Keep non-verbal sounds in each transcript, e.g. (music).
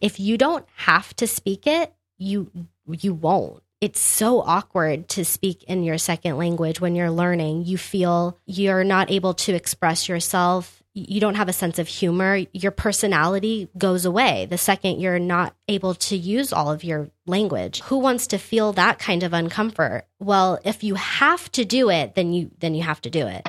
if you don't have to speak it, you you won't. It's so awkward to speak in your second language when you're learning. You feel you're not able to express yourself. You don't have a sense of humor. Your personality goes away the second you're not able to use all of your language. Who wants to feel that kind of uncomfort? Well, if you have to do it, then you then you have to do it.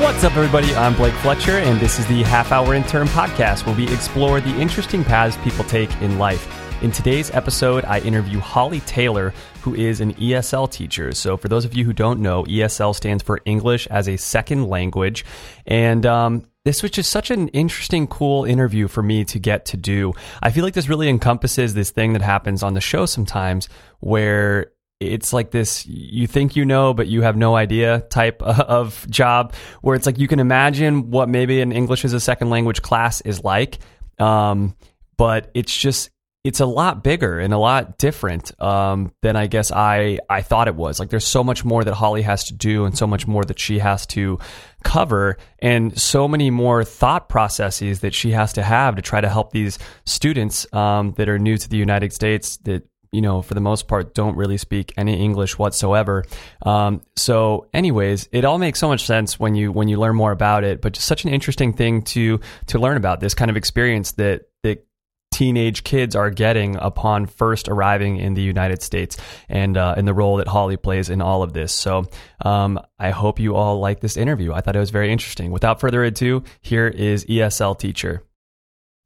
What's up, everybody? I'm Blake Fletcher, and this is the Half Hour Intern Podcast, where we explore the interesting paths people take in life. In today's episode, I interview Holly Taylor, who is an ESL teacher. So, for those of you who don't know, ESL stands for English as a Second Language. And um, this was just such an interesting, cool interview for me to get to do. I feel like this really encompasses this thing that happens on the show sometimes where it's like this you think you know but you have no idea type (laughs) of job where it's like you can imagine what maybe an english as a second language class is like um, but it's just it's a lot bigger and a lot different um, than I guess I I thought it was. Like there's so much more that Holly has to do and so much more that she has to cover and so many more thought processes that she has to have to try to help these students um, that are new to the United States that you know, for the most part, don't really speak any English whatsoever. Um, so, anyways, it all makes so much sense when you when you learn more about it. But just such an interesting thing to to learn about this kind of experience that that teenage kids are getting upon first arriving in the United States, and uh, and the role that Holly plays in all of this. So, um, I hope you all like this interview. I thought it was very interesting. Without further ado, here is ESL teacher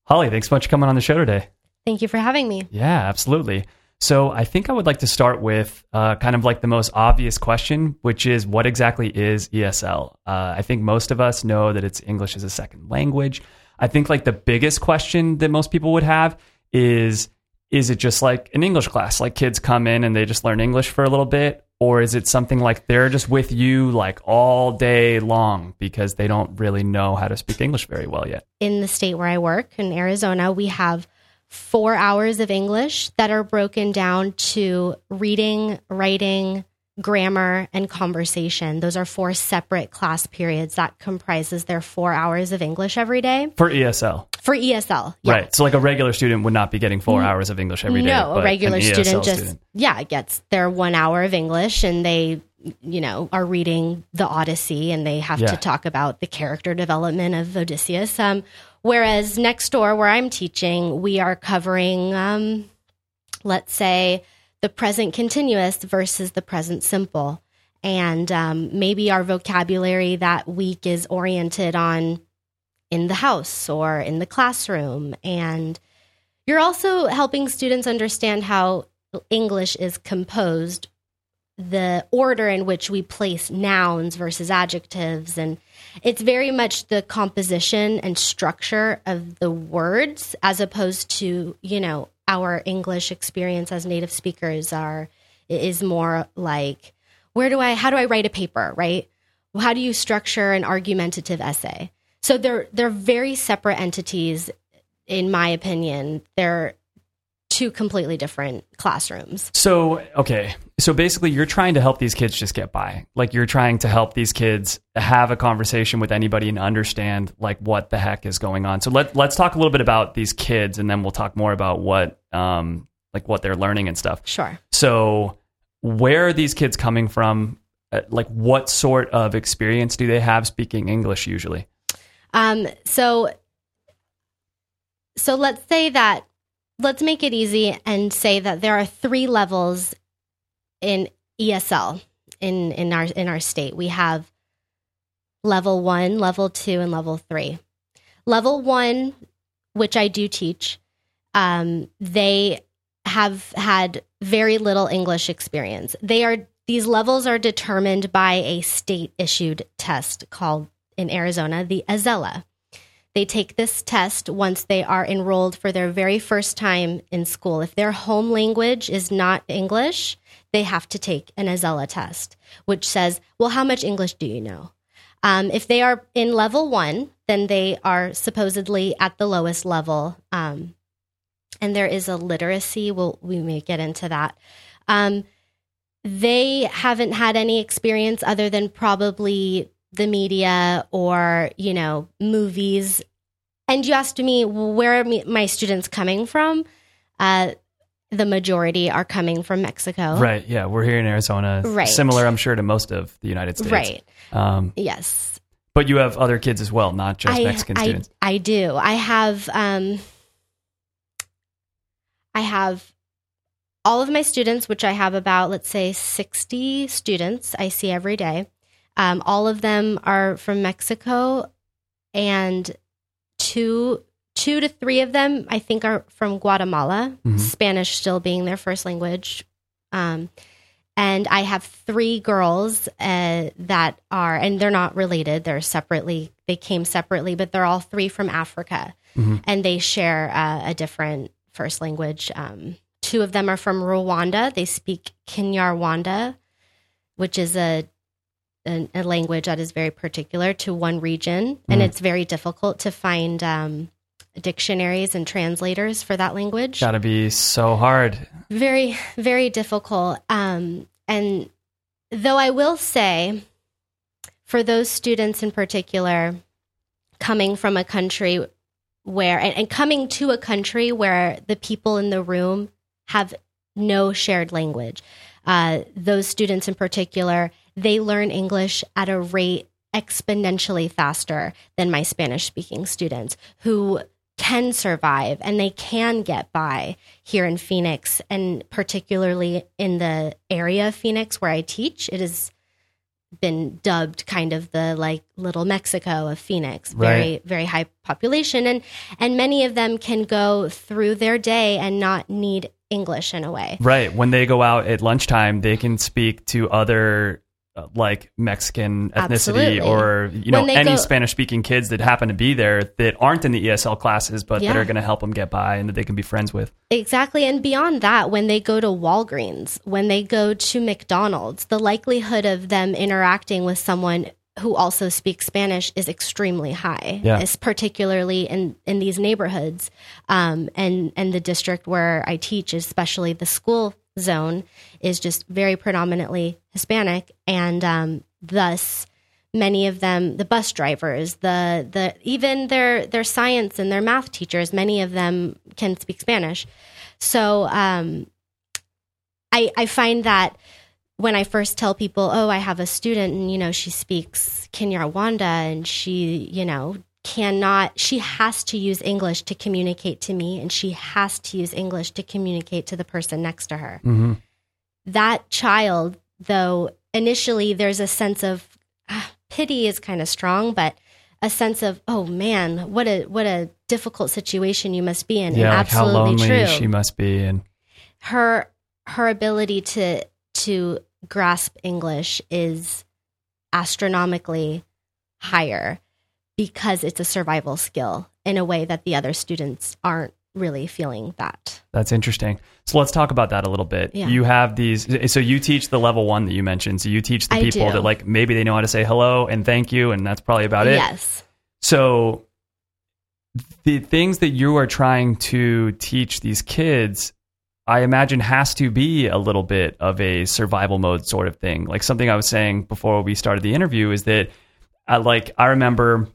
Holly. Thanks so much for coming on the show today. Thank you for having me. Yeah, absolutely. So I think I would like to start with uh, kind of like the most obvious question, which is what exactly is ESL? Uh, I think most of us know that it's English as a second language. I think like the biggest question that most people would have is is it just like an English class? Like kids come in and they just learn English for a little bit? Or is it something like they're just with you like all day long because they don't really know how to speak English very well yet? In the state where I work in Arizona, we have four hours of English that are broken down to reading, writing, grammar, and conversation. Those are four separate class periods that comprises their four hours of English every day For ESL. for ESL. Yeah. Right. So like a regular student would not be getting four hours of English every day. no, a regular student just student. yeah gets their one hour of English and they you know are reading the Odyssey and they have Yeah. to talk about the character development of Odysseus. Um, whereas next door where I'm teaching, we are covering um, let's say the present continuous versus the present simple. And um, maybe our vocabulary that week is oriented on in the house or in the classroom. And you're also helping students understand how English is composed, the order in which we place nouns versus adjectives. And it's very much the composition and structure of the words as opposed to, you know, our English experience as native speakers are is more like where do I how do I write a paper, right? How do you structure an argumentative essay? So they're they're very separate entities in my opinion. They're two completely different classrooms. So okay. So basically you're trying to help these kids just get by. Like you're trying to help these kids have a conversation with anybody and understand like what the heck is going on. So let let's talk a little bit about these kids and then we'll talk more about what um like what they're learning and stuff. Sure. So, where are these kids coming from? Uh, Like, what sort of experience do they have speaking English usually? Um, so, so let's say that let's make it easy and say that there are three levels in ESL in in our in our state. We have level one, level two, and level three. Level one, which I do teach, um, they have had very little English experience. They are these levels are determined by a state issued test called in Arizona the Azella. They take this test once they are enrolled for their very first time in school. If their home language is not English, they have to take an Azella test, which says, well, how much English do you know? Um, if they are in level one, then they are supposedly at the lowest level. Um, and there is a literacy. We'll, we may get into that. Um, they haven't had any experience other than probably the media or, you know, movies. And you asked me, where are my students coming from? Uh, the majority are coming from Mexico. Right. Yeah. We're here in Arizona. Right. Similar, I'm sure, to most of the United States. Right. Um, Yes. but you have other kids as well, not just I, Mexican I, students. I do. I have um I have all of my students, which I have about let's say 60 students I see every day. Um, all of them are from Mexico and two two to three of them I think are from Guatemala, Mhm. Spanish still being their first language. Um, and I have three girls uh, that are, and they're not related. They're separately. They came separately, but they're all three from Africa, Mhm. and they share uh, a different first language. Um, two of them are from Rwanda. They speak Kinyarwanda, which is a a, a language that is very particular to one region, and Mm. it's very difficult to find um, dictionaries and translators for that language Gotta be so hard. very very difficult um and though i will say for those students in particular coming from a country where and, and coming to a country where the people in the room have no shared language uh, those students in particular they learn english at a rate exponentially faster than my spanish speaking students who can survive and they can get by here in Phoenix and particularly in the area of Phoenix where I teach. It has been dubbed kind of the like little Mexico of Phoenix. Very Right. very high population and and many of them can go through their day and not need English in a way. Right. When they go out at lunchtime, they can speak to other like Mexican ethnicity Absolutely. or you know any go- Spanish speaking kids that happen to be there that aren't in the ESL classes but that are going to help them get by and that they can be friends with. Exactly. And beyond that, when they go to Walgreens, when they go to McDonald's, the likelihood of them interacting with someone who also speaks Spanish is extremely high. Yeah. Particularly in, in these neighborhoods. Um, and, and the district where I teach, especially the school zone, is just very predominantly Hispanic. And um, thus, many of them the bus drivers the the even their their science and their math teachers many of them can speak spanish so um i i find that when i first tell people oh i have a student and you know she speaks kinyarwanda and she you know cannot she has to use english to communicate to me and she has to use english to communicate to the person next to her Mm-hmm. that child, though initially there's a sense of ah, pity is kind of strong, but a sense of oh man, what a what a difficult situation you must be in. Yeah, and like how absolutely lonely true. she must be and her her ability to to grasp English is astronomically higher because it's a survival skill in a way that the other students aren't really feeling that. That's interesting. So let's talk about that a little bit. Yeah. You have these so you teach the level 1 that you mentioned. So you teach the I people do. that like maybe they know how to say hello and thank you and that's probably about it. Yes. So the things that you are trying to teach these kids, I imagine has to be a little bit of a survival mode sort of thing. Like something I was saying before we started the interview is that I like I remember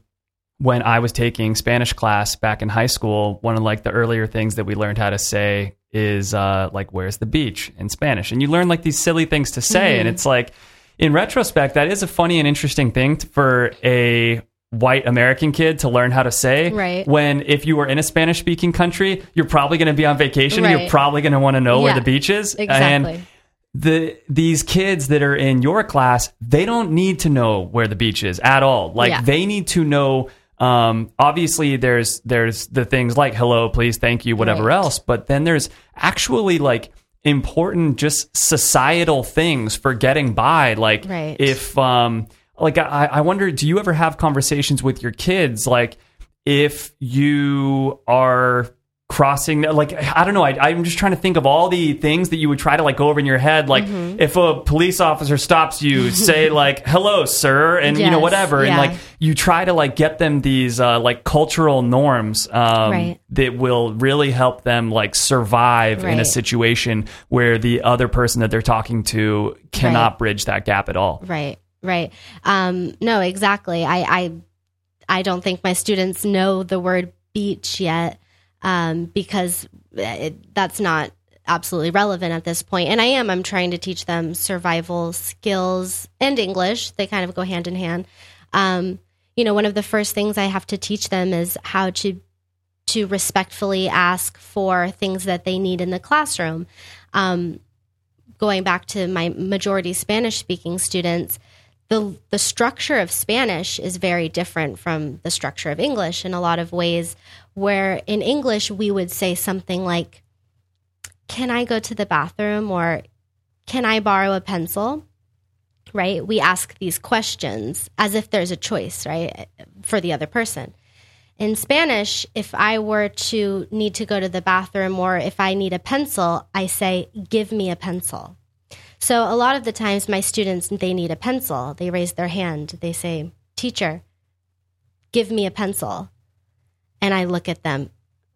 when I was taking Spanish class back in high school, one of like the earlier things that we learned how to say is uh, like "Where's the beach?" in Spanish, and you learn like these silly things to say, and it's like in retrospect that is a funny and interesting thing t- for a white American kid to learn how to say. Right. When if you were in a Spanish speaking country, you're probably going to be on vacation. and You're probably going to want to know where the beach is. Exactly. And the these kids that are in your class, they don't need to know where the beach is at all. Like Yeah. they need to know. Um, obviously, there's there's the things like hello, please, thank you, whatever Right. else. But then there's actually like important, just societal things for getting by. Like Right. if um, like I, I wonder, do you ever have conversations with your kids like if you are crossing like i don't know I, i'm just trying to think of all the things that you would try to like go over in your head like Mm-hmm. if a police officer stops you (laughs) say like hello sir and you know Yes, whatever and like you try to like get them these uh, like cultural norms um, Right. that will really help them like survive in a situation where the other person that they're talking to cannot Right. bridge that gap at all Right, right. Um, no, exactly. I, I, I don't think my students know the word beach yet um, because it, that's not absolutely relevant at this point. And I am. I'm trying to teach them survival skills and English. They kind of go hand in hand. Um, you know, one of the first things I have to teach them is how to to respectfully ask for things that they need in the classroom. Um, going back to my majority Spanish speaking students, the the structure of Spanish is very different from the structure of English in a lot of ways. Where in English we would say something like, "Can I go to the bathroom?" or "Can I borrow a pencil?" Right? We ask these questions as if there's a choice, right, for the other person. In Spanish, if I were to need to go to the bathroom or if I need a pencil, I say, "Give me a pencil." So a lot of the times my students they need a pencil. They raise their hand. They say, "Teacher, give me a pencil." And I look at them,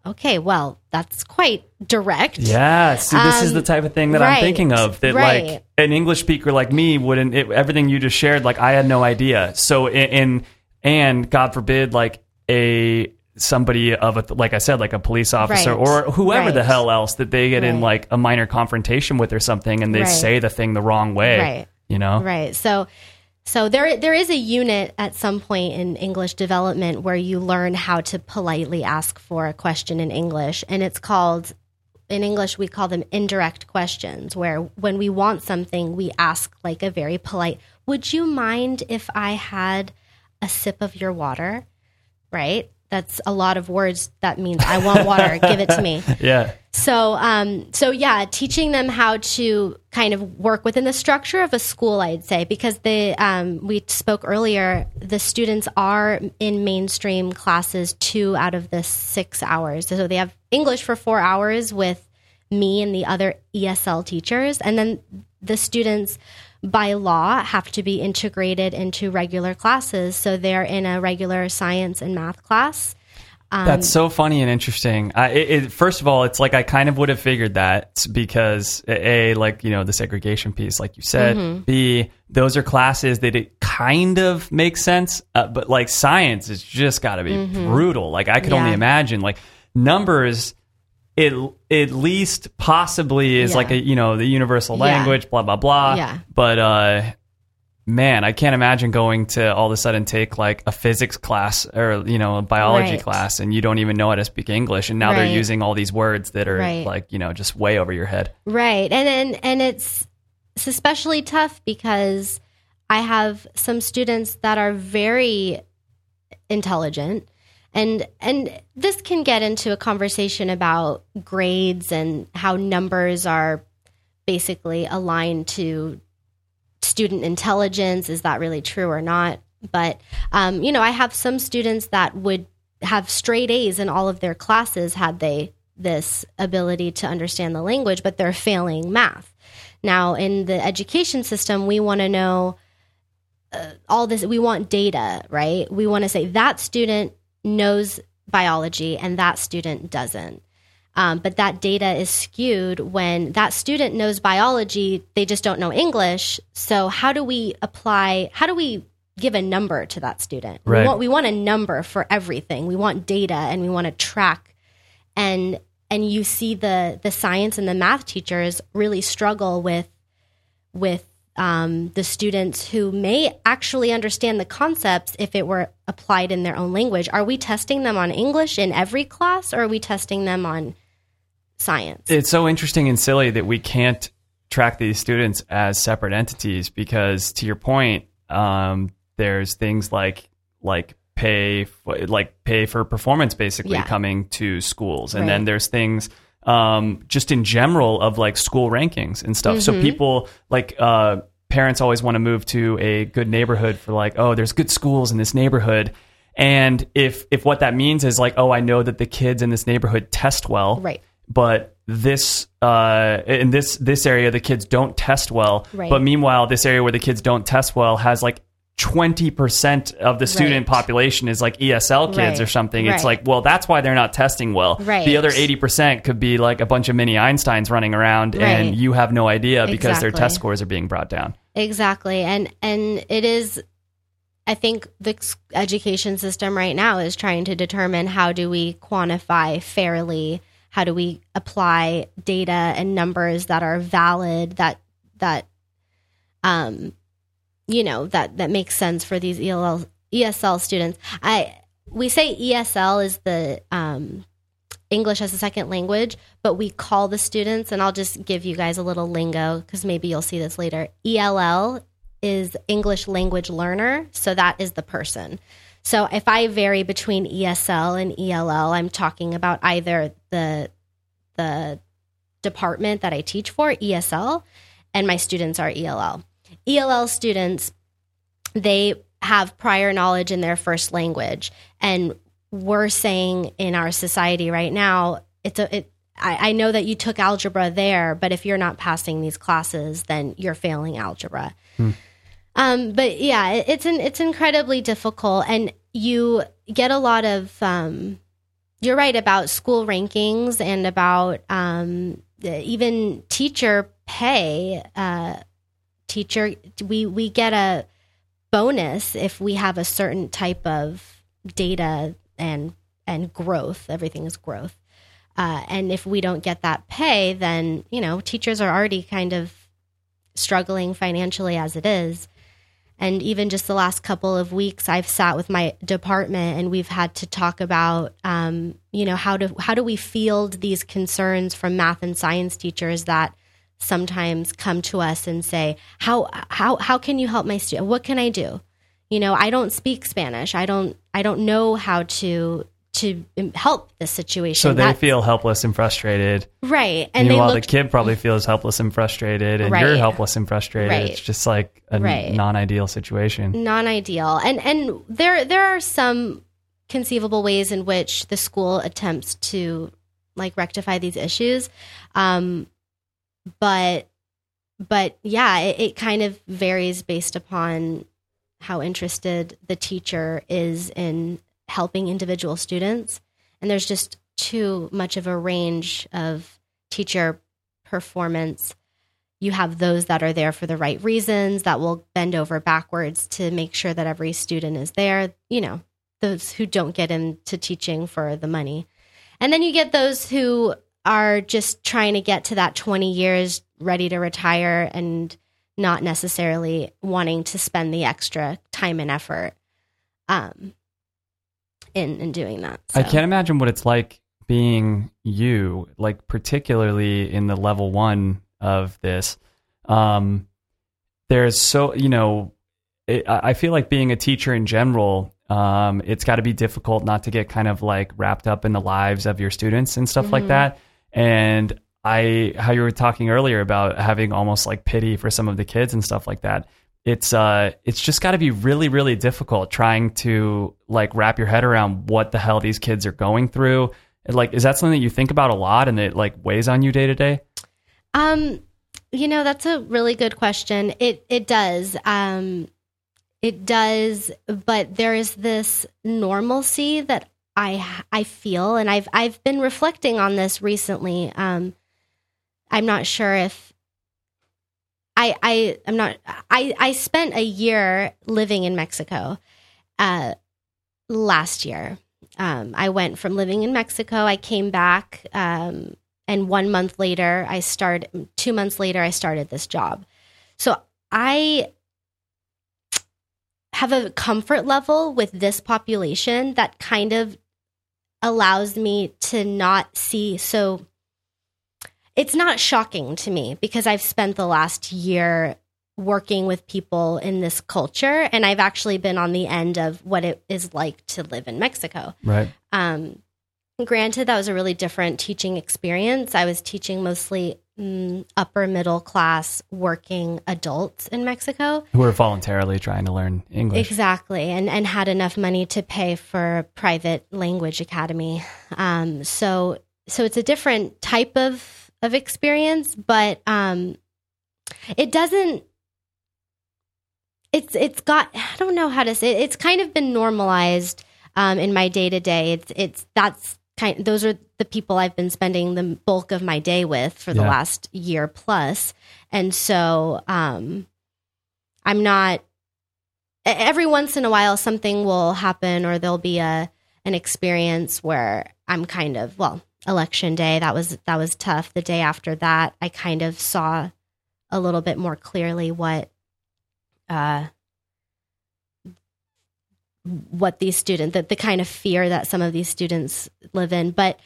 "Okay, well, that's quite direct." Yeah, see, this is Um, the type of thing that I'm thinking of. That right. like an English speaker like me wouldn't. It, everything you just shared, like I had no idea. So in, in and God forbid, like a somebody of a like I said, like a police officer Right. or whoever the hell else that they get in like a minor confrontation with or something, and they Right. say the thing the wrong way. Right. You know. Right. So so there there is a unit at some point in English development where you learn how to politely ask for a question in English and it's called in English we call them indirect questions where when we want something we ask like a very polite would you mind if I had a sip of your water? Right? That's a lot of words that means I want water, (laughs) give it to me. Yeah. So, um, so yeah, teaching them how to kind of work within the structure of a school, I'd say, because the um, we spoke earlier, the students are in mainstream classes two out of the six hours. So they have English for four hours with me and the other ESL teachers, and then the students by law have to be integrated into regular classes. So they're in a regular science and math class. Um, That's so funny and interesting. I, it, it, first of all, it's like I kind of would have figured that because a like you know the segregation piece, like you said. Mm-hmm. B those are classes that it kind of makes sense, uh, but like science has just got to be mm-hmm. brutal. Like I could only imagine like numbers. It at least possibly is Yeah. like a you know the universal Yeah. language, blah blah blah. Yeah. But uh, man, I can't imagine going to all of a sudden take like a physics class or you know a biology Right. class and you don't even know how to speak English and now they're using all these words that are Right. like you know just way over your head. Right. And and and it's it's especially tough because I have some students that are very intelligent and and this can get into a conversation about grades and how numbers are basically aligned to student intelligence. Is that really true or not? But um, you know i have some students that would have straight a's in all of their classes had they this ability to understand the language but they're failing math. Now in the education system we want to know uh, all this we want data right? We want to say that student knows biology and that student doesn't um, but that data is skewed when that student knows biology, they just don't know English. So, how do we apply, how do we give a number to that student? Right. We, want, we want a number for everything. We want data and we want to track. And and you see the the science and the math teachers really struggle with with um, the students who may actually understand the concepts if it were applied in their own language. Are we testing them on English in every class, or are we testing them on science? It's so interesting and silly that we can't track these students as separate entities because to your point, um, there's things like like pay for, like pay for performance basically Yeah. coming to schools, and then there's things um, just in general of like school rankings and stuff. Mm-hmm. So people like uh, parents always want to move to a good neighborhood for like oh there's good schools in this neighborhood. And if if what that means is like, oh, I know that the kids in this neighborhood test well, Right. But this uh, in this this area, the kids don't test well. Right. But meanwhile, this area where the kids don't test well has like. 20% of the student Right. population is like ESL kids Right. or something. It's Right. like, well, that's why they're not testing well. Right. The other 80% could be like a bunch of mini Einsteins running around and you have no idea because their test scores are being brought down. Exactly. And and it is I think the education system right now is trying to determine how do we quantify fairly, how do we apply data and numbers that are valid that that um you know that that makes sense for these ELL ESL students. I we say ESL is the um English as a second language, but we call the students, and I'll just give you guys a little lingo because maybe you'll see this later. ELL is English language learner, so that is the person. So if I vary between ESL and ELL, I'm talking about either the the department that I teach for, ESL, and my students are ELL. ELL students, they have prior knowledge in their first language, and we're saying in our society right now, it's a it. I, I know that you took algebra there, but if you're not passing these classes, then you're failing algebra. Um, but yeah, it, it's an it's incredibly difficult, and you get a lot of. Um, you're right about school rankings and about um, even teacher pay. Uh, teacher, we we get a bonus if we have a certain type of data and and growth. Everything is growth. Uh, and if we don't get that pay, then you know teachers are already kind of struggling financially as it is. And even just the last couple of weeks, I've sat with my department and we've had to talk about, um, you know, how do how do we field these concerns from math and science teachers that sometimes come to us and say, how how how can you help my student? What can I do? You know, I don't speak Spanish. I don't I don't know how to to help this situation. So they That- feel helpless and frustrated. right, and Meanwhile, look the kid probably feels helpless and frustrated, and you're helpless and frustrated. Right. It's just like a Right. non-ideal situation. non-ideal and and there there are some conceivable ways in which the school attempts to like rectify these issues um but but yeah it, it kind of varies based upon how interested the teacher is in helping individual students. And there's just too much of a range of teacher performance. You have those that are there for the right reasons that will bend over backwards to make sure that every student is there you know those who don't get into teaching for the money. And then you get those who are just trying to get to that 20 years ready to retire and not necessarily wanting to spend the extra time and effort um in in doing that I can't imagine what it's like being you, like particularly in the level one of this. Um, there's so you know, it, I feel like being a teacher in general. Um, it's got to be difficult not to get kind of like wrapped up in the lives of your students and stuff like that. And I, how you were talking earlier about having almost like pity for some of the kids and stuff like that. It's uh, it's just got to be really, really difficult trying to like wrap your head around what the hell these kids are going through. Like, is that something that you think about a lot and it like weighs on you day to day? Um, you know, that's a really good question. It it does. Um, it does, but there is this normalcy that I I feel, and I've I've been reflecting on this recently. Um, I'm not sure if I I I'm not I I spent a year living in Mexico, uh, last year. Um, I went from living in Mexico. I came back. Um, and one month later i started two months later i started this job so i have a comfort level with this population that kind of allows me to not see so it's not shocking to me because i've spent the last year working with people in this culture and i've actually been on the end of what it is like to live in mexico Right. um, granted, that was a really different teaching experience. I was teaching mostly upper middle class working adults in Mexico. Who are voluntarily trying to learn English. Exactly, and and had enough money to pay for a private language academy. Um, so so it's a different type of of experience, but um, it doesn't. It's it's got I don't know how to say it. it's kind of been normalized um, in my day to day. It's it's that's kind those are the people I've been spending the bulk of my day with for the Yeah. last year plus, and so um, I'm not. Every once in a while, something will happen, or there'll be a an experience where I'm kind of well. Election day that was that was tough. The day after that, I kind of saw a little bit more clearly what uh, what these students the, the kind of fear that some of these students live in. But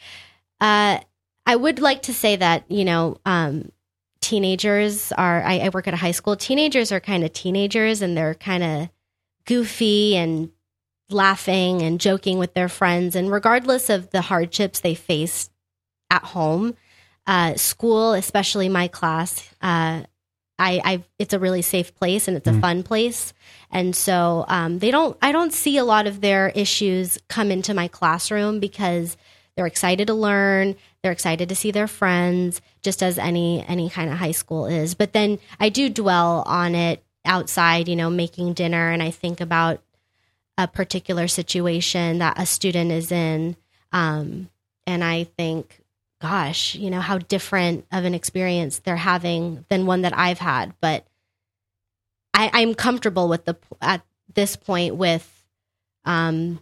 uh, i would like to say that you know um, teenagers are I, I work at a high school. Teenagers are kind of teenagers and they're kind of goofy and laughing and joking with their friends. And regardless of the hardships they face at home uh, school especially my class uh, I, I it's a really safe place and it's a fun place. And so um, they don't i don't see a lot of their issues come into my classroom because they're excited to learn they're excited to see their friends just as any any kind of high school is. But then i do dwell on it outside you know making dinner and i think about a particular situation that a student is in um, and i think gosh you know how different of an experience they're having than one that i've had but I, i'm comfortable with the at this point with um,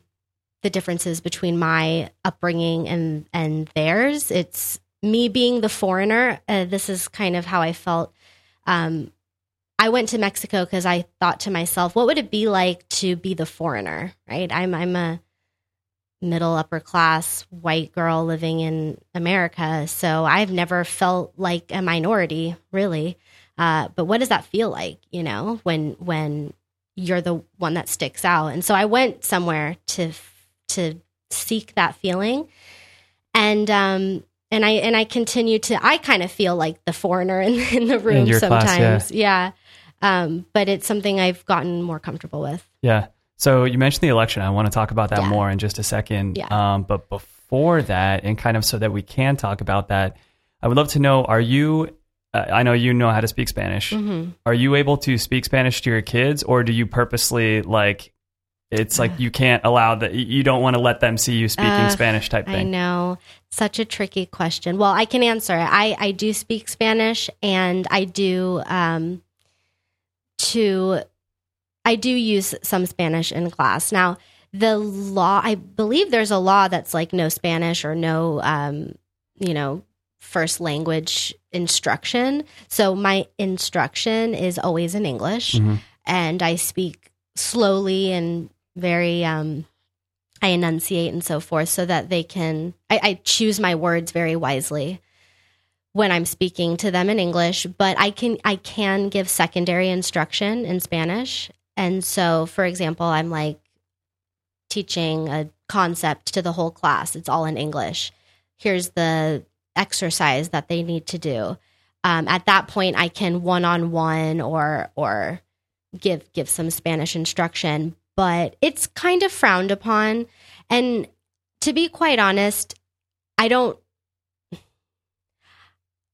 the differences between my upbringing and and theirs it's me being the foreigner uh, this is kind of how i felt um, I went to Mexico because I thought to myself, what would it be like to be the foreigner? Right? I'm I'm a middle upper class white girl living in America, so I've never felt like a minority, really. Uh, but what does that feel like? You know, when when you're the one that sticks out. And so I went somewhere to to seek that feeling, and um, and I and I continue to. I kind of feel like the foreigner (laughs) in, in the room your class, sometimes. yeah. Um, but it's something I've gotten more comfortable with. Yeah. So you mentioned the election. I want to talk about that Yeah. more in just a second. Yeah. Um, but before that, and kind of so that we can talk about that, I would love to know: Are you? Uh, I know you know how to speak Spanish. Mm-hmm. Are you able to speak Spanish to your kids, or do you purposely like? It's like you can't allow that. You don't want to let them see you speaking Uh, Spanish type thing. I know. Such a tricky question. Well, I can answer it. I, I do speak Spanish and I do um to I do use some Spanish in class. Now, the law I believe there's a law that's like no Spanish or no um, you know, first language instruction. So my instruction is always in English Mhm. and I speak slowly and very um I enunciate and so forth so that they can I, I choose my words very wisely when I'm speaking to them in English, but I can I can give secondary instruction in Spanish. And so for example, I'm like teaching a concept to the whole class. It's all in English. Here's the exercise that they need to do. Um, at that point, I can one on one or or give give some Spanish instruction, but it's kind of frowned upon. And to be quite honest, I don't.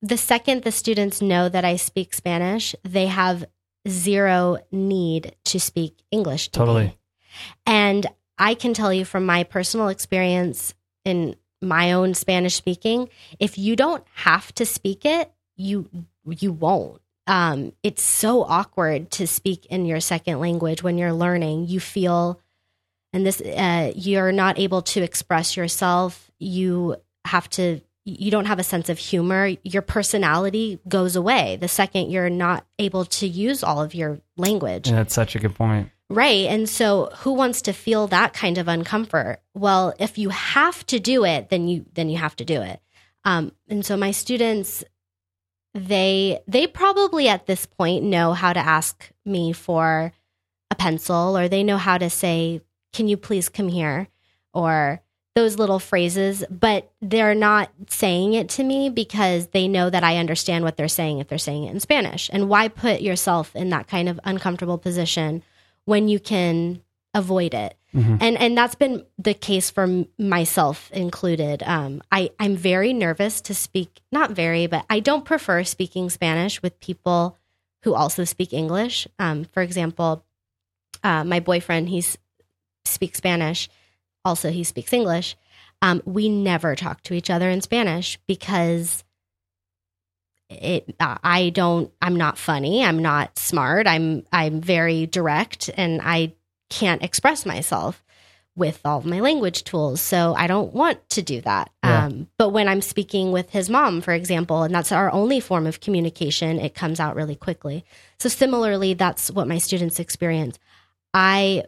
The second the students know that I speak Spanish, they have zero need to speak English. To me. Totally. And I can tell you from my personal experience in my own Spanish speaking, if you don't have to speak it, you you won't. Um, it's so awkward to speak in your second language when you're learning. You feel, and this, uh, you're not able to express yourself. You have to. You don't have a sense of humor. Your personality goes away the second you're not able to use all of your language. Yeah, that's such a good point. Right. And so who wants to feel that kind of uncomfort? Well, if you have to do it, then you then you have to do it. Um, and so my students they they probably at this point know how to ask me for a pencil or they know how to say, "Can you please come here?" or those little phrases, but they're not saying it to me because they know that I understand what they're saying if they're saying it in Spanish. And why put yourself in that kind of uncomfortable position when you can avoid it? And and that's been the case for myself included. Um, I I'm very nervous to speak. Not very, but I don't prefer speaking Spanish with people who also speak English. Um, for example, uh, my boyfriend he's speaks Spanish. Also, he speaks English. Um, we never talk to each other in Spanish because it. Uh, I don't. I'm not funny. I'm not smart. I'm. I'm very direct, and I can't express myself with all of my language tools. So I don't want to do that. Yeah. Um, but when I'm speaking with his mom, for example, and that's our only form of communication, it comes out really quickly. So similarly, that's what my students experience. I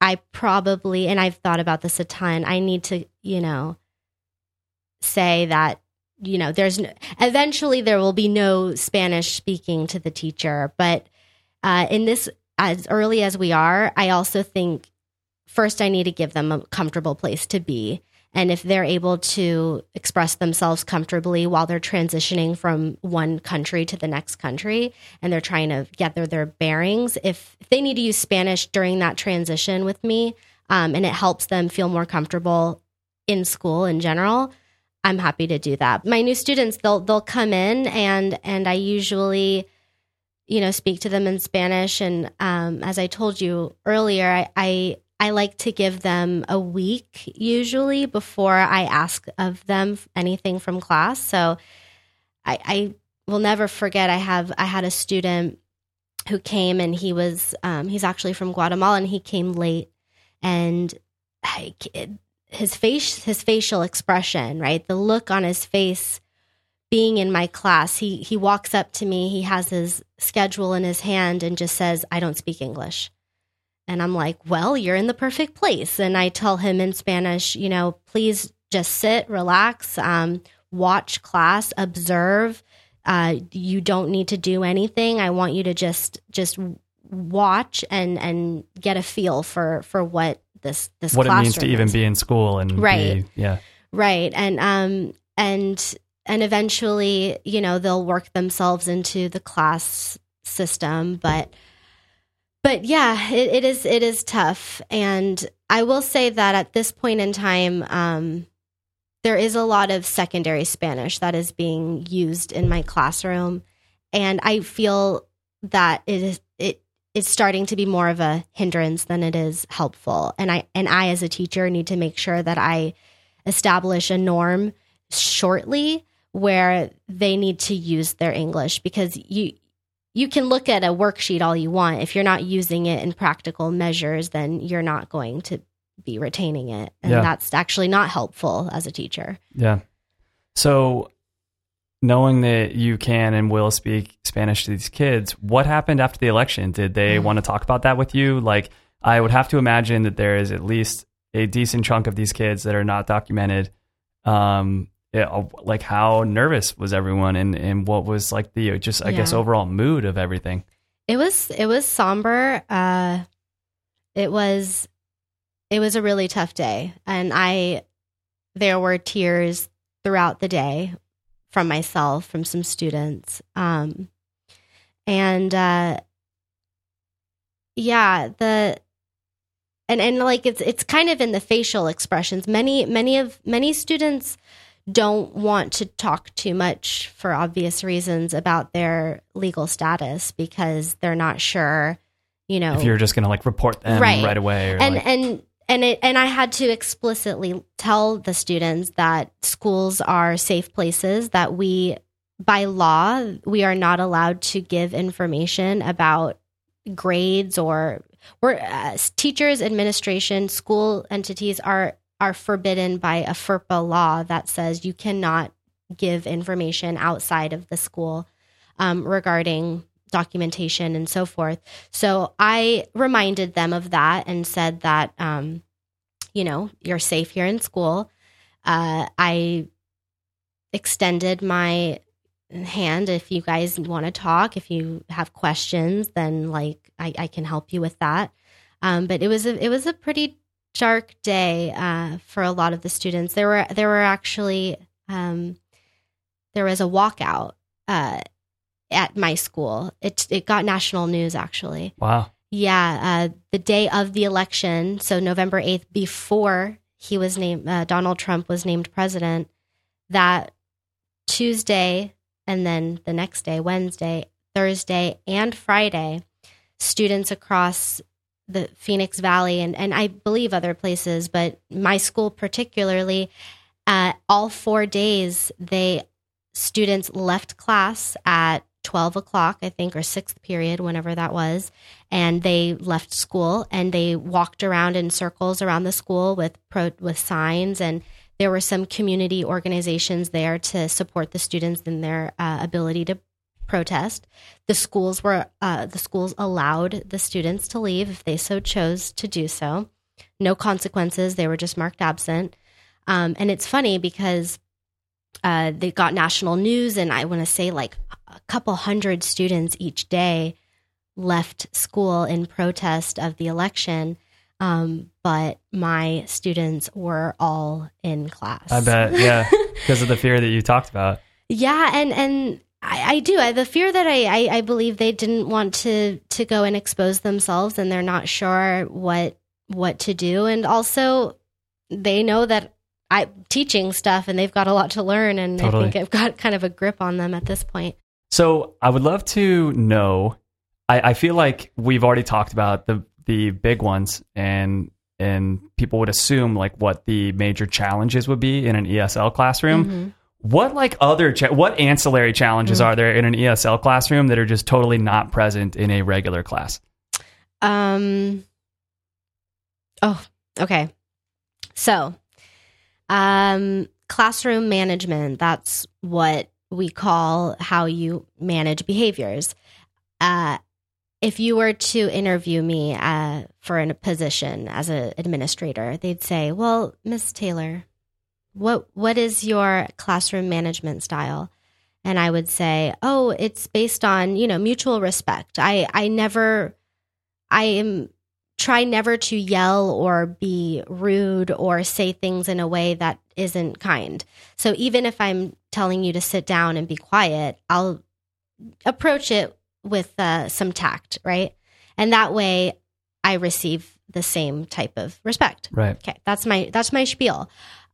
I probably and I've thought about this a ton. I need to, you know, say that you know, there's no, eventually there will be no Spanish speaking to the teacher, but uh, in this as early as we are, I also think first I need to give them a comfortable place to be. And if they're able to express themselves comfortably while they're transitioning from one country to the next country and they're trying to gather their bearings, if, if they need to use Spanish during that transition with me um, and it helps them feel more comfortable in school in general, I'm happy to do that. My new students, they'll they'll come in and and I usually you know speak to them in spanish and um, as i told you earlier I, I i like to give them a week usually before i ask of them anything from class so i i will never forget i have i had a student who came and he was um, he's actually from guatemala and he came late and I, his face his facial expression right the look on his face being in my class, he he walks up to me, he has his schedule in his hand and just says, "I don't speak English." And I'm like, "Well, you're in the perfect place." And I tell him in Spanish, you know, please just sit, relax, um, watch class, observe. Uh, you don't need to do anything. I want you to just just watch and and get a feel for for what this this what it means to classroom even be in school and Right. be- yeah. right and um and and eventually you know they'll work themselves into the class system but but yeah it, it is it is tough. And i will say that at this point in time um there is a lot of secondary spanish that is being used in my classroom. And i feel that it is it it's starting to be more of a hindrance than it is helpful. And i and i as a teacher need to make sure that i establish a norm shortly where they need to use their English because you you can look at a worksheet all you want if you're not using it in practical measures then you're not going to be retaining it and Yeah. that's actually not helpful as a teacher. Yeah. So, knowing that you can and will speak Spanish to these kids, what happened after the election? Did they Mm. want to talk about that with you? Like, I would have to imagine that there is at least a decent chunk of these kids that are not documented. Um, yeah, like how nervous was everyone, and and what was like the just I guess overall mood of everything? It was it was somber. Uh it was it was a really tough day and I there were tears throughout the day from myself, from some students. Um and uh yeah, the and and like it's it's kind of in the facial expressions. Many many of many students don't want to talk too much for obvious reasons about their legal status because they're not sure, you know. If you're just gonna like report them Right. right, away, or and like, and and it and I had to explicitly tell the students that schools are safe places that we by law we are not allowed to give information about grades or we're uh, teachers administration school entities are are forbidden by a FERPA law that says you cannot give information outside of the school um, regarding documentation and so forth. So I reminded them of that and said that, um, you know, you're safe here in school. Uh, I extended my hand if you guys want to talk. If you have questions, then like I, I can help you with that. Um, but it was a it was a pretty dark day uh, for a lot of the students. There were there were actually um, there was a walkout uh, at my school. It it got national news actually. Wow. Yeah, uh, the day of the election, so November eighth, before he was named, uh, Donald Trump was named president. That Tuesday, and then the next day, Wednesday, Thursday, and Friday, students across the Phoenix Valley and, and I believe other places, but my school particularly, uh, all four days, they students left class at 12 o'clock, I think, or sixth period, whenever that was. And they left school and they walked around in circles around the school with pro, with signs. And there were some community organizations there to support the students in their uh, ability to protest. The schools were uh, the schools allowed the students to leave if they so chose to do so. No consequences. They were just marked absent. Um, and it's funny because uh, they got national news, and I want to say like a couple hundred students each day left school in protest of the election. Um, but my students were all in class. I bet. Yeah. (laughs) because of the fear that you talked about. Yeah, and and I, I do. I, the fear that I, I I believe they didn't want to to go and expose themselves, and they're not sure what what to do, and also they know that I teaching stuff, and they've got a lot to learn, and Totally. I think I've got kind of a grip on them at this point. So I would love to know. I, I feel like we've already talked about the the big ones, and and people would assume like what the major challenges would be in an ESL classroom. Mm-hmm. What like other cha- what ancillary challenges are there in an ESL classroom that are just totally not present in a regular class? Um. Oh, okay. So, um, classroom management. That's what we call how you manage behaviors. Uh, if you were to interview me uh, for a position as an administrator, they'd say, "Well, Miss Taylor, what what is your classroom management style?" And I would say, "Oh, it's based on you know mutual respect. I I never, I am try never to yell or be rude or say things in a way that isn't kind. So even if I'm telling you to sit down and be quiet, I'll approach it with uh, some tact, right? And that way, I receive the same type of respect. Right. Okay, that's my that's my spiel.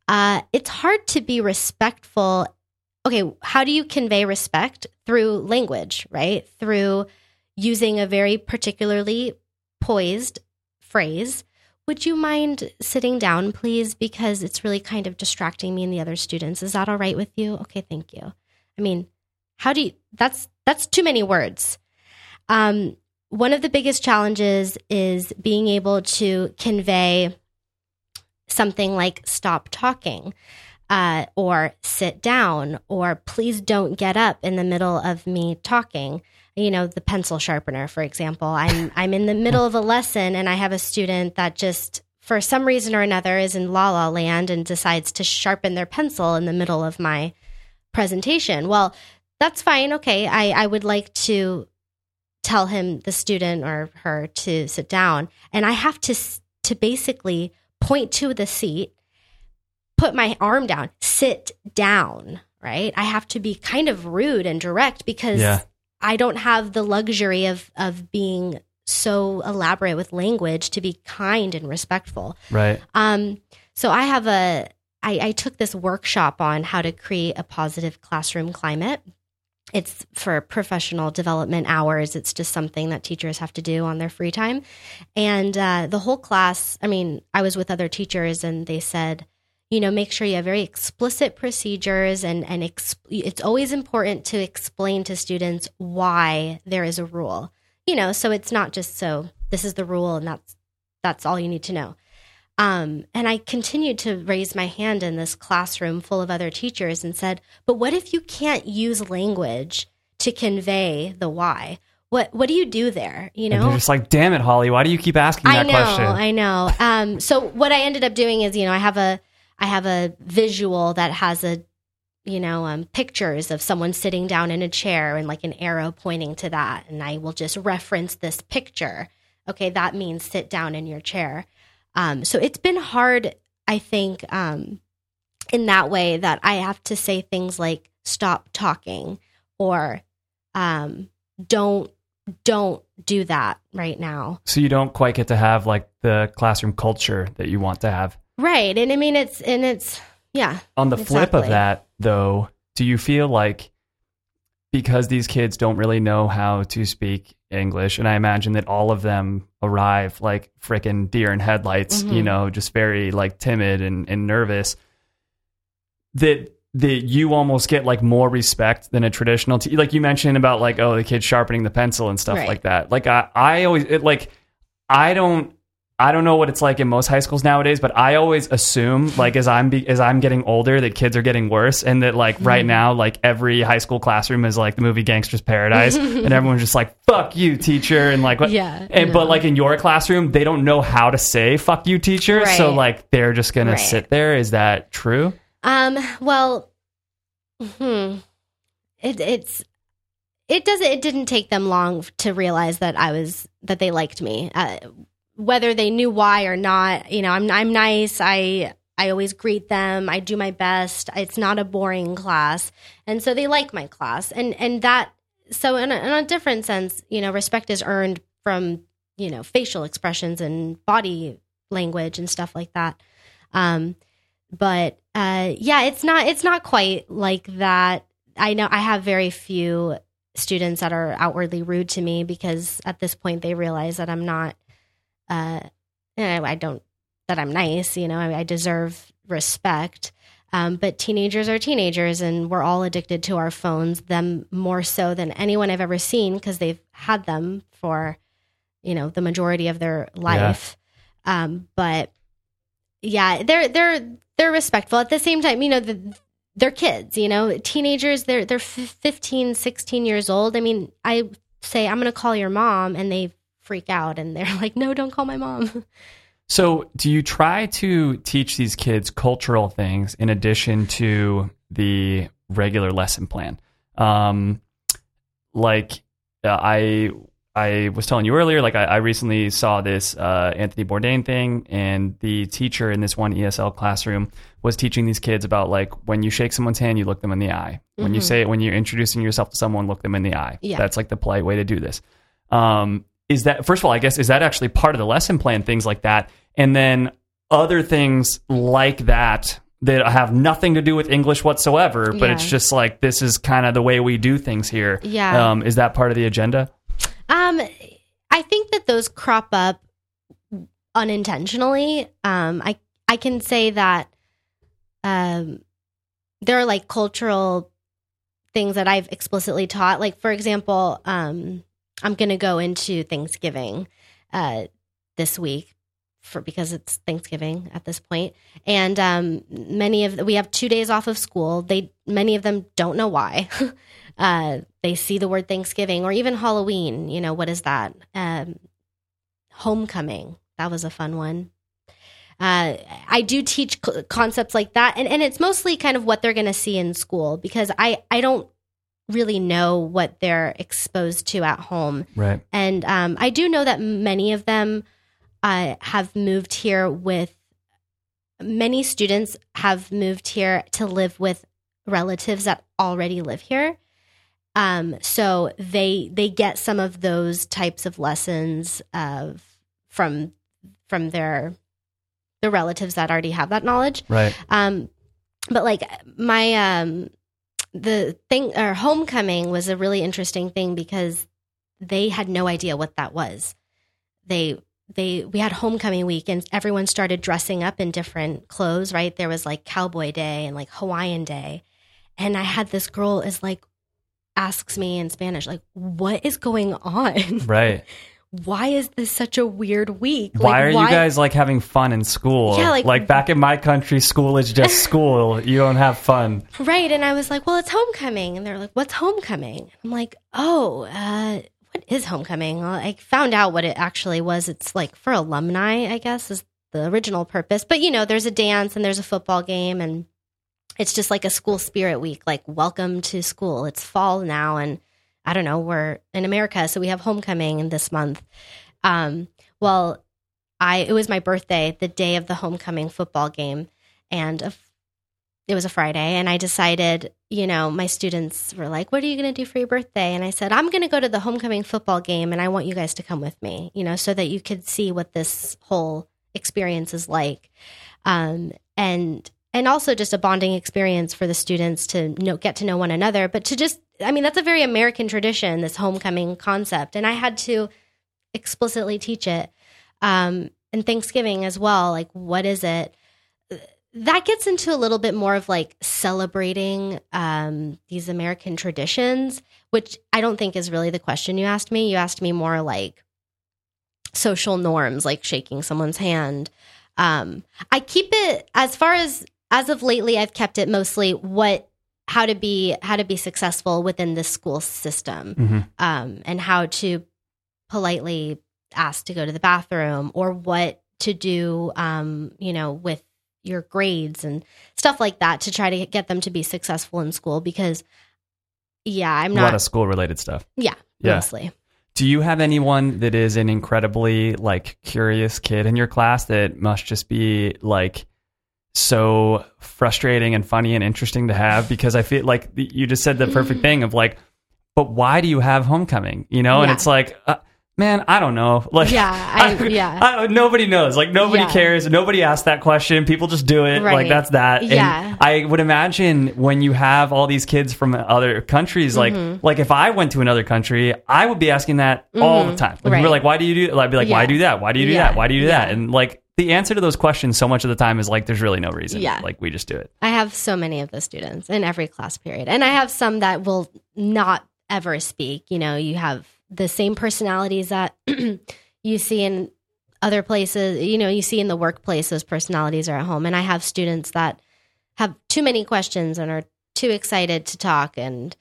Uh, it's hard to be respectful. Okay, how do you convey respect through language, right? Through using a very particularly poised phrase. Would you mind sitting down, please? Because it's really kind of distracting me and the other students. Is that all right with you? Okay, thank you. I mean, how do you? That's that's too many words. Um, one of the biggest challenges is being able to convey something like stop talking uh, or sit down or please don't get up in the middle of me talking. You know the pencil sharpener for example. I'm (laughs) i'm in the middle of a lesson and i have a student that just for some reason or another is in la la land and decides to sharpen their pencil in the middle of my presentation. Well that's fine. Okay. I i would like to tell him the student or her to sit down. And i have to to basically point to the seat put my arm down sit down right i have to be kind of rude and direct because Yeah. i don't have the luxury of of being so elaborate with language to be kind and respectful Right. um, so I have a, I, I took this workshop on how to create a positive classroom climate. It's for professional development hours. It's just something that teachers have to do on their free time. And uh, the whole class, I mean, I was with other teachers and they said, you know, make sure you have very explicit procedures and, and exp- it's always important to explain to students why there is a rule. You know, so it's not just so this is the rule and that's that's all you need to know. Um, and I continued to raise my hand in this classroom full of other teachers and said, "But what if you can't use language to convey the why? What what do you do there? You know?" just like, damn it, Holly, why do you keep asking I that know, question? I know. Um, so what I ended up doing is, you know, I have a I have a visual that has a you know um, pictures of someone sitting down in a chair and like an arrow pointing to that, and I will just reference this picture. Okay, that means sit down in your chair. Um, so it's been hard, I think, um, in that way that I have to say things like "stop talking" or um, "don't don't do that right now." So you don't quite get to have like the classroom culture that you want to have. Right, and I mean it's and it's yeah. On the flip of that, though, do you feel like because these kids don't really know how to speak English, and I imagine that all of them arrive like freaking deer in headlights, Mm-hmm. you know, just very like timid and, and nervous, that that you almost get like more respect than a traditional te- like you mentioned about like oh the kid sharpening the pencil and stuff Right. like that like i i always it, like i don't I don't know what it's like in most high schools nowadays, but I always assume, (laughs) like as I'm be- as I'm getting older, that kids are getting worse, and that like Mm-hmm. right now, like every high school classroom is like the movie Gangster's Paradise, (laughs) and everyone's just like "fuck you, teacher," and like what? Yeah, And but like in your classroom, they don't know how to say "fuck you, teacher," so like they're just gonna Right. sit there. Is that true? Um. Well, hmm. It, it's it doesn't. It didn't take them long to realize that I was that they liked me. Uh, whether they knew why or not, you know, I'm I'm nice. I I always greet them. I do my best. It's not a boring class, and so they like my class. And and that so in a, in a different sense, you know, respect is earned from you know facial expressions and body language and stuff like that. Um, but uh, yeah, it's not it's not quite like that. I know I have very few students that are outwardly rude to me because at this point they realize that I'm not. Uh, I don't that I'm nice. You know, I, I deserve respect. Um, but teenagers are teenagers, and we're all addicted to our phones. Them more so than anyone I've ever seen because they've had them for, you know, the majority of their life. Um, but yeah, they're they're they're respectful at the same time. You know, the, they're kids. You know, teenagers. They're they're fif- 15, 16 years old. I mean, I say I'm going to call your mom, and they freak out, and they're (laughs) like, "No, don't call my mom." (laughs) So, do you try to teach these kids cultural things in addition to the regular lesson plan? Um, like uh, I I was telling you earlier, like I, I recently saw this uh, Anthony Bourdain thing, and the teacher in this one ESL classroom was teaching these kids about like when you shake someone's hand, you look them in the eye. When you say it, when you're introducing yourself to someone, look them in the eye. Yeah. That's like the polite way to do this. Um, is that first of all, I guess, is that actually part of the lesson plan? Things like that, and then other things like that that have nothing to do with English whatsoever, but Yeah. it's just like this is kind of the way we do things here. Yeah. Um, is that part of the agenda? Um, I think that those crop up unintentionally. Um, I I can say that um, there are like cultural things that I've explicitly taught. Like for example, um, I'm going to go into Thanksgiving uh, this week for because it's Thanksgiving at this point, and um, many of we have two days off of school. They many of them don't know why. (laughs) uh, they see the word Thanksgiving or even Halloween. You know what is that? Um, homecoming. That was a fun one. Uh, I do teach c- concepts like that, and, and it's mostly kind of what they're going to see in school because I I don't really know what they're exposed to at home. Right. And um, I do know that many of them uh, have moved here with, many students have moved here to live with relatives that already live here. Um, so they they get some of those types of lessons of from from their the relatives that already have that knowledge. Right. Um, but like my um, the thing or homecoming was a really interesting thing because they had no idea what that was. They they we had homecoming week and everyone started dressing up in different clothes. Right there was like cowboy day and like Hawaiian day, and I had this girl is like asks me in Spanish like what is going on? Right. (laughs) why is this such a weird week? why Like, are you guys like having fun in school? Yeah, like- back in my country, school is just (laughs) school. you don't have fun. Right. And I was like, well, it's homecoming. And they're like, what's homecoming? I'm like, oh, uh, what is homecoming? Well, I found out what it actually was. It's like for alumni, I guess, is the original purpose. But, you know, there's a dance and there's a football game and it's just like a school spirit week, like welcome to school. It's fall now. And I don't know, we're in America. So we have homecoming this month. Um, well, I it was my birthday, the day of the homecoming football game, and a, it was a Friday, and I decided, you know, my students were like, "What are you going to do for your birthday?" And I said, "I'm going to go to the homecoming football game, and I want you guys to come with me, you know, so that you could see what this whole experience is like." Um, and and also just a bonding experience for the students to know, get to know one another, but to just, I mean, that's a very American tradition, this homecoming concept. And I had to explicitly teach it. Um, and Thanksgiving as well. Like, what is it? That gets into a little bit more of like celebrating um, these American traditions, which I don't think is really the question you asked me. You asked me more like social norms, like shaking someone's hand. Um, I keep it as far as as of lately, I've kept it mostly what how to be how to be successful within the school system, Mm-hmm. um, and how to politely ask to go to the bathroom or what to do, um, you know, with your grades and stuff like that to try to get them to be successful in school. Because, yeah, I'm not a lot of school related stuff. yeah, Yeah. mostly. Do you have anyone that is an incredibly like curious kid in your class that must just be like so frustrating and funny and interesting to have? Because I feel like you just said the perfect thing of like, but why do you have homecoming? You know, and it's like, uh, man, I don't know. (laughs) Like, Yeah, (laughs) I- yeah. I- nobody knows. Like, nobody Yeah. cares. Nobody asks that question. People just do it. Like, that's that. Yeah. And I would imagine when you have all these kids from other countries, like, Mm-hmm. like if I went to another country, I would be asking that all the time. Like, Right. we're like, why do you do? I'd be like, why Yeah. do that? Why do you do Yeah. that? Why do you do that? And like the answer to those questions, so much of the time is like, there's really no reason. Yeah. Like we just do it. I have so many of those students in every class period. And I have some that will not ever speak. You know, you have the same personalities that (clears throat) you see in other places, you know, you see in the workplace, those personalities are at home. And I have students that have too many questions and are too excited to talk and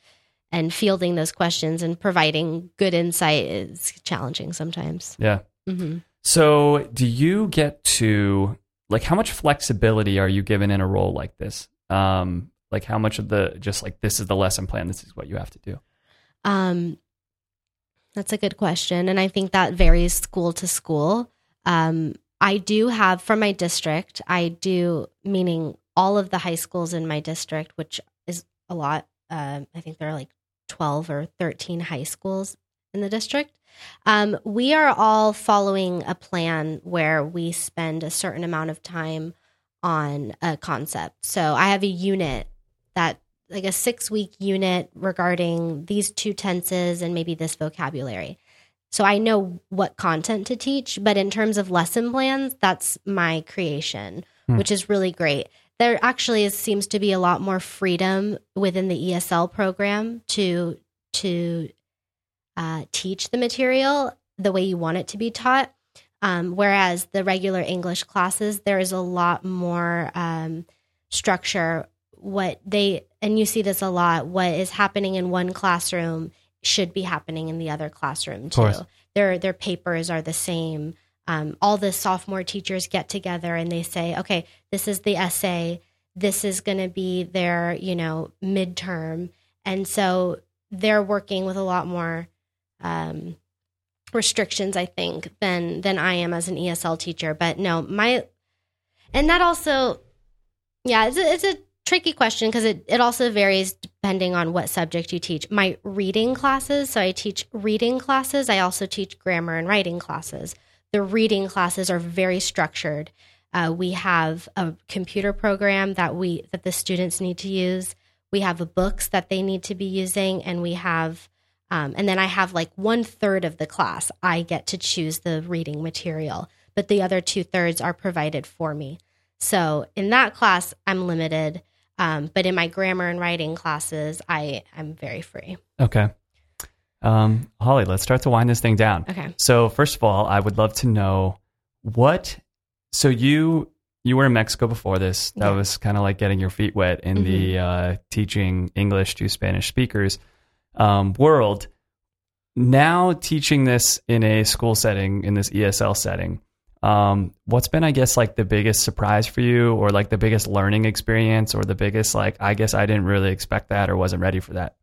and fielding those questions and providing good insight is challenging sometimes. Yeah. hmm So, do you get to like how much flexibility are you given in a role like this? Um, like how much of the just like this is the lesson plan, this is what you have to do. Um, that's a good question. And I think that varies school to school. Um, I do have from my district, I do, meaning all of the high schools in my district, which is a lot. Um, I think there are like 12 or 13 high schools in the district. Um, we are all following a plan where we spend a certain amount of time on a concept. So I have a unit that like a six week unit regarding these two tenses and maybe this vocabulary. So I know what content to teach, but in terms of lesson plans, that's my creation, Hmm. which is really great. There actually is, seems to be a lot more freedom within the ESL program to to uh, teach the material the way you want it to be taught. Um, whereas the regular English classes, there is a lot more um, structure. What they and you see this a lot. What is happening in one classroom should be happening in the other classroom too. Their their papers are the same. Um, all the sophomore teachers get together and they say, okay, this is the essay. This is going to be their you know midterm, and so they're working with a lot more um, restrictions, I think, than than I am as an ESL teacher. But no, my and that also, yeah, it's a, it's a tricky question because it it also varies depending on what subject you teach. My reading classes, so I teach reading classes. I also teach grammar and writing classes. The reading classes are very structured. Uh, we have a computer program that we that the students need to use. We have books that they need to be using, and we have um, and then I have like one third of the class. I get to choose the reading material, but the other two thirds are provided for me. So in that class, I'm limited. Um, but in my grammar and writing classes, I am very free. Okay. Um, Holly, let's start to wind this thing down. Okay. So first of all, I would love to know what. So you you were in Mexico before this. That Yeah. Mm-hmm. was kind of like getting your feet wet in the uh, teaching English to Spanish speakers um, world. Now teaching this in a school setting, in this ESL setting, um, what's been, I guess, like the biggest surprise for you, or like the biggest learning experience, or the biggest like, I guess I didn't really expect that, or wasn't ready for that.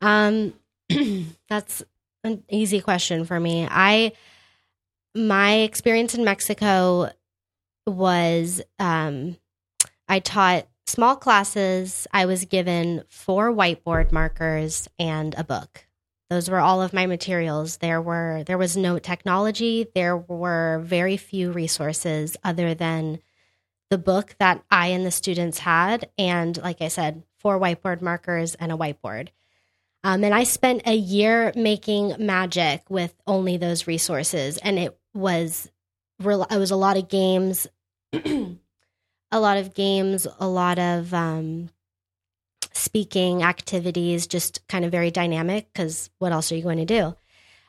Um, (clears throat) that's an easy question for me. I my experience in Mexico was um, I taught small classes. I was given four whiteboard markers and a book. Those were all of my materials. There were there was no technology. There were very few resources other than the book that I and the students had, and like I said, four whiteboard markers and a whiteboard. Um, and I spent a year making magic with only those resources, and it was. It was a lot of games, (clears throat) a lot of games, a lot of um, speaking activities, just kind of very dynamic. Because what else are you going to do?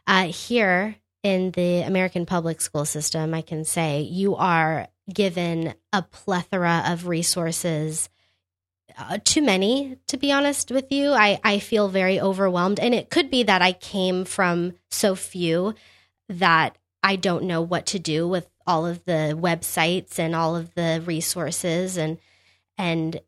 Uh, here in the American public school system, I can say you are given a plethora of resources uh, too many to be honest with you I, I feel very overwhelmed and it could be that i came from so few that i don't know what to do with all of the websites and all of the resources and and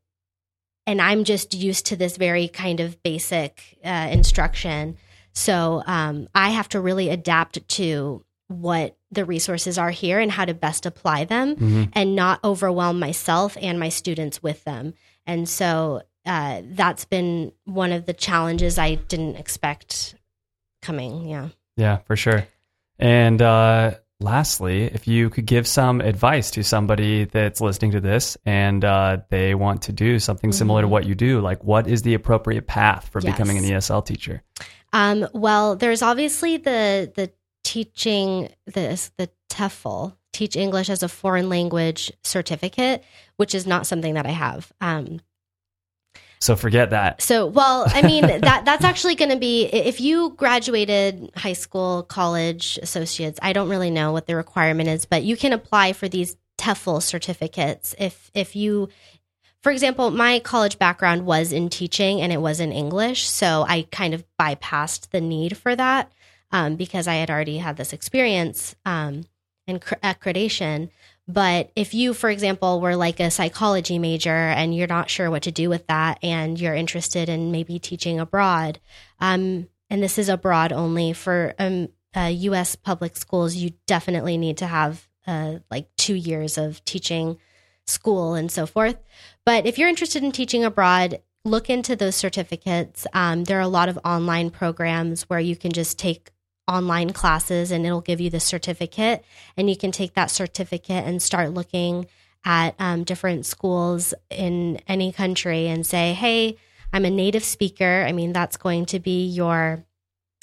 and i'm just used to this very kind of basic uh, instruction so um, i have to really adapt to what the resources are here and how to best apply them and not overwhelm myself and my students with them and so uh, that's been one of the challenges I didn't expect coming. Yeah. Yeah, for sure. And uh, lastly, if you could give some advice to somebody that's listening to this and uh, they want to do something similar to what you do, like what is the appropriate path for Yes. becoming an ESL teacher? Um, well, there's obviously the the teaching this the TEFL teach English as a foreign language certificate, which is not something that I have. Um, So forget that. So, well, I mean (laughs) that that's actually going to be if you graduated high school, college, associates. I don't really know what the requirement is, but you can apply for these TEFL certificates if if you for example, my college background was in teaching and it was in English, so I kind of bypassed the need for that um, because I had already had this experience um, and cr- accreditation. But if you, for example, were like a psychology major and you're not sure what to do with that, and you're interested in maybe teaching abroad, um, and this is abroad only for um, uh, U.S. public schools, you definitely need to have uh, like two years of teaching school and so forth. But if you're interested in teaching abroad, look into those certificates. Um, there are a lot of online programs where you can just take online classes and it'll give you the certificate. And you can take that certificate and start looking at um, different schools in any country and say, hey, I'm a native speaker. I mean, that's going to be your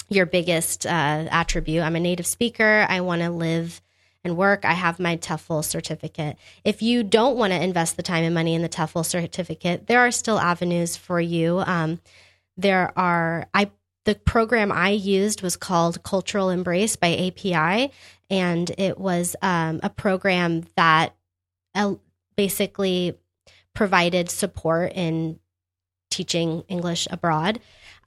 your biggest uh, attribute. I'm a native speaker. I want to live and work. I have my TEFL certificate. If you don't want to invest the time and money in the TEFL certificate, there are still avenues for you. Um, there are I the program I used was called Cultural Embrace by API, and it was um, a program that uh, basically provided support in teaching English abroad.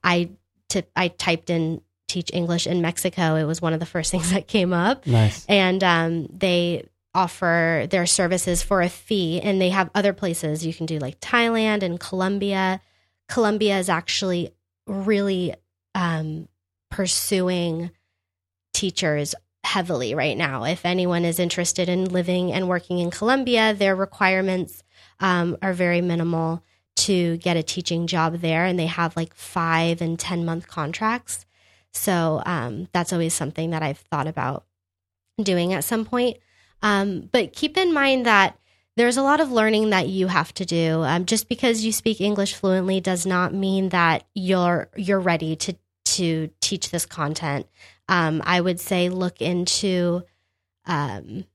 I t- I typed in teach English in Mexico. It was one of the first (laughs) things that came up Nice. and um, they offer their services for a fee and they have other places you can do like thailand and colombia colombia is actually really um, pursuing teachers heavily right now if anyone is interested in living and working in colombia their requirements um, are very minimal to get a teaching job there and they have like five and ten month contracts so um, that's always something that i've thought about doing at some point. Um, but keep in mind that there's a lot of learning that you have to do. Um, just because you speak English fluently does not mean that you're you're ready to to teach this content. Um, I would say look into. Um,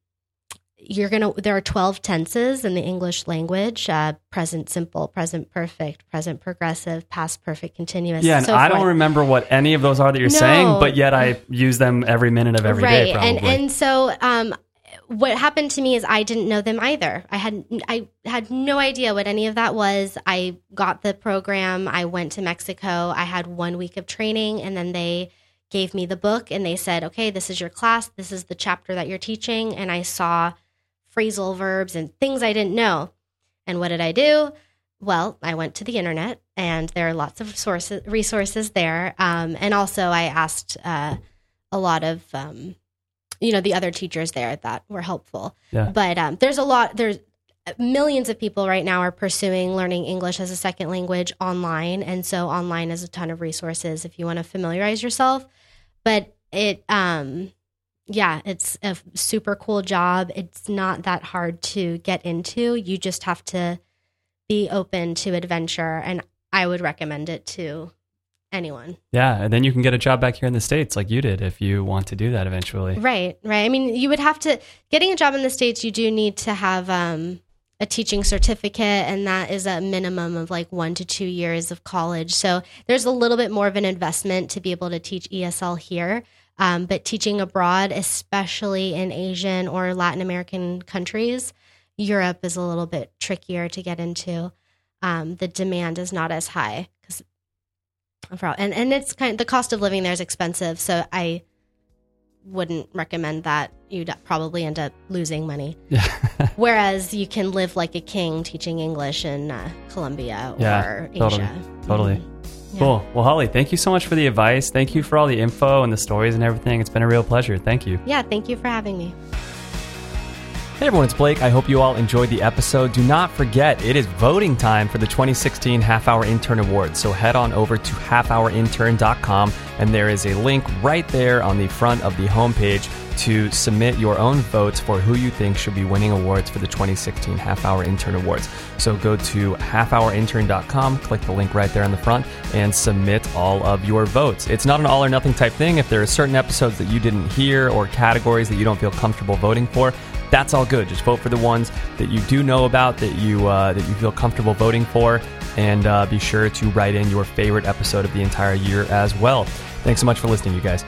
you're gonna. There are twelve tenses in the English language: uh, present simple, present perfect, present progressive, past perfect continuous. Yeah, and so I don't remember what any of those are that you're No. saying, but yet I use them every minute of every day. right and and so um what happened to me is i didn't know them either. I had i had no idea what any of that was. I got the program. I went to mexico. I had one week of training and then they gave me the book and they said okay this is your class. This is the chapter that you're teaching. And i saw phrasal verbs and things i didn't know. And what did i do? Well i went to the internet and there are lots of sources resources there. Um, and also i asked uh, a lot of um, you know the other teachers there that were helpful. Yeah. But um, there's a lot. There's millions of people right now are pursuing learning English as a second language online, and so online is a ton of resources if you want to familiarize yourself. But it, um, yeah, it's a super cool job. It's not that hard to get into. You just have to be open to adventure, and I would recommend it to anyone. Yeah, and then you can get a job back here in the states like you did if you want to do that eventually. Right, right. I mean, you would have to getting a job in the states. You do need to have um, a teaching certificate, and that is a minimum of like one to two years of college. So there's a little bit more of an investment to be able to teach ESL here. Um, but teaching abroad, especially in Asian or Latin American countries, Europe is a little bit trickier to get into. Um, the demand is not as high and and it's kind of, the cost of living there is expensive. So I wouldn't recommend that. You'd probably end up losing money. (laughs) Whereas you can live like a king teaching English in uh, Colombia or Yeah, totally, Asia. totally. Mhm. Yeah. Cool. Well, Holly, thank you so much for the advice. Thank you for all the info and the stories and everything. It's been a real pleasure. Thank you. Yeah, thank you for having me. Hey everyone, it's Blake. I hope you all enjoyed the episode. Do not forget, it is voting time for the 2016 Half Hour Intern Awards. So head on over to halfhourintern.com and there is a link right there on the front of the homepage to submit your own votes for who you think should be winning awards for the 2016 Half Hour Intern Awards. So go to halfhourintern.com, click the link right there on the front, and submit all of your votes. It's not an all or nothing type thing. If there are certain episodes that you didn't hear or categories that you don't feel comfortable voting for, that's all good. Just vote for the ones that you do know about, that you uh, that you feel comfortable voting for, and uh, be sure to write in your favorite episode of the entire year as well. Thanks so much for listening, you guys.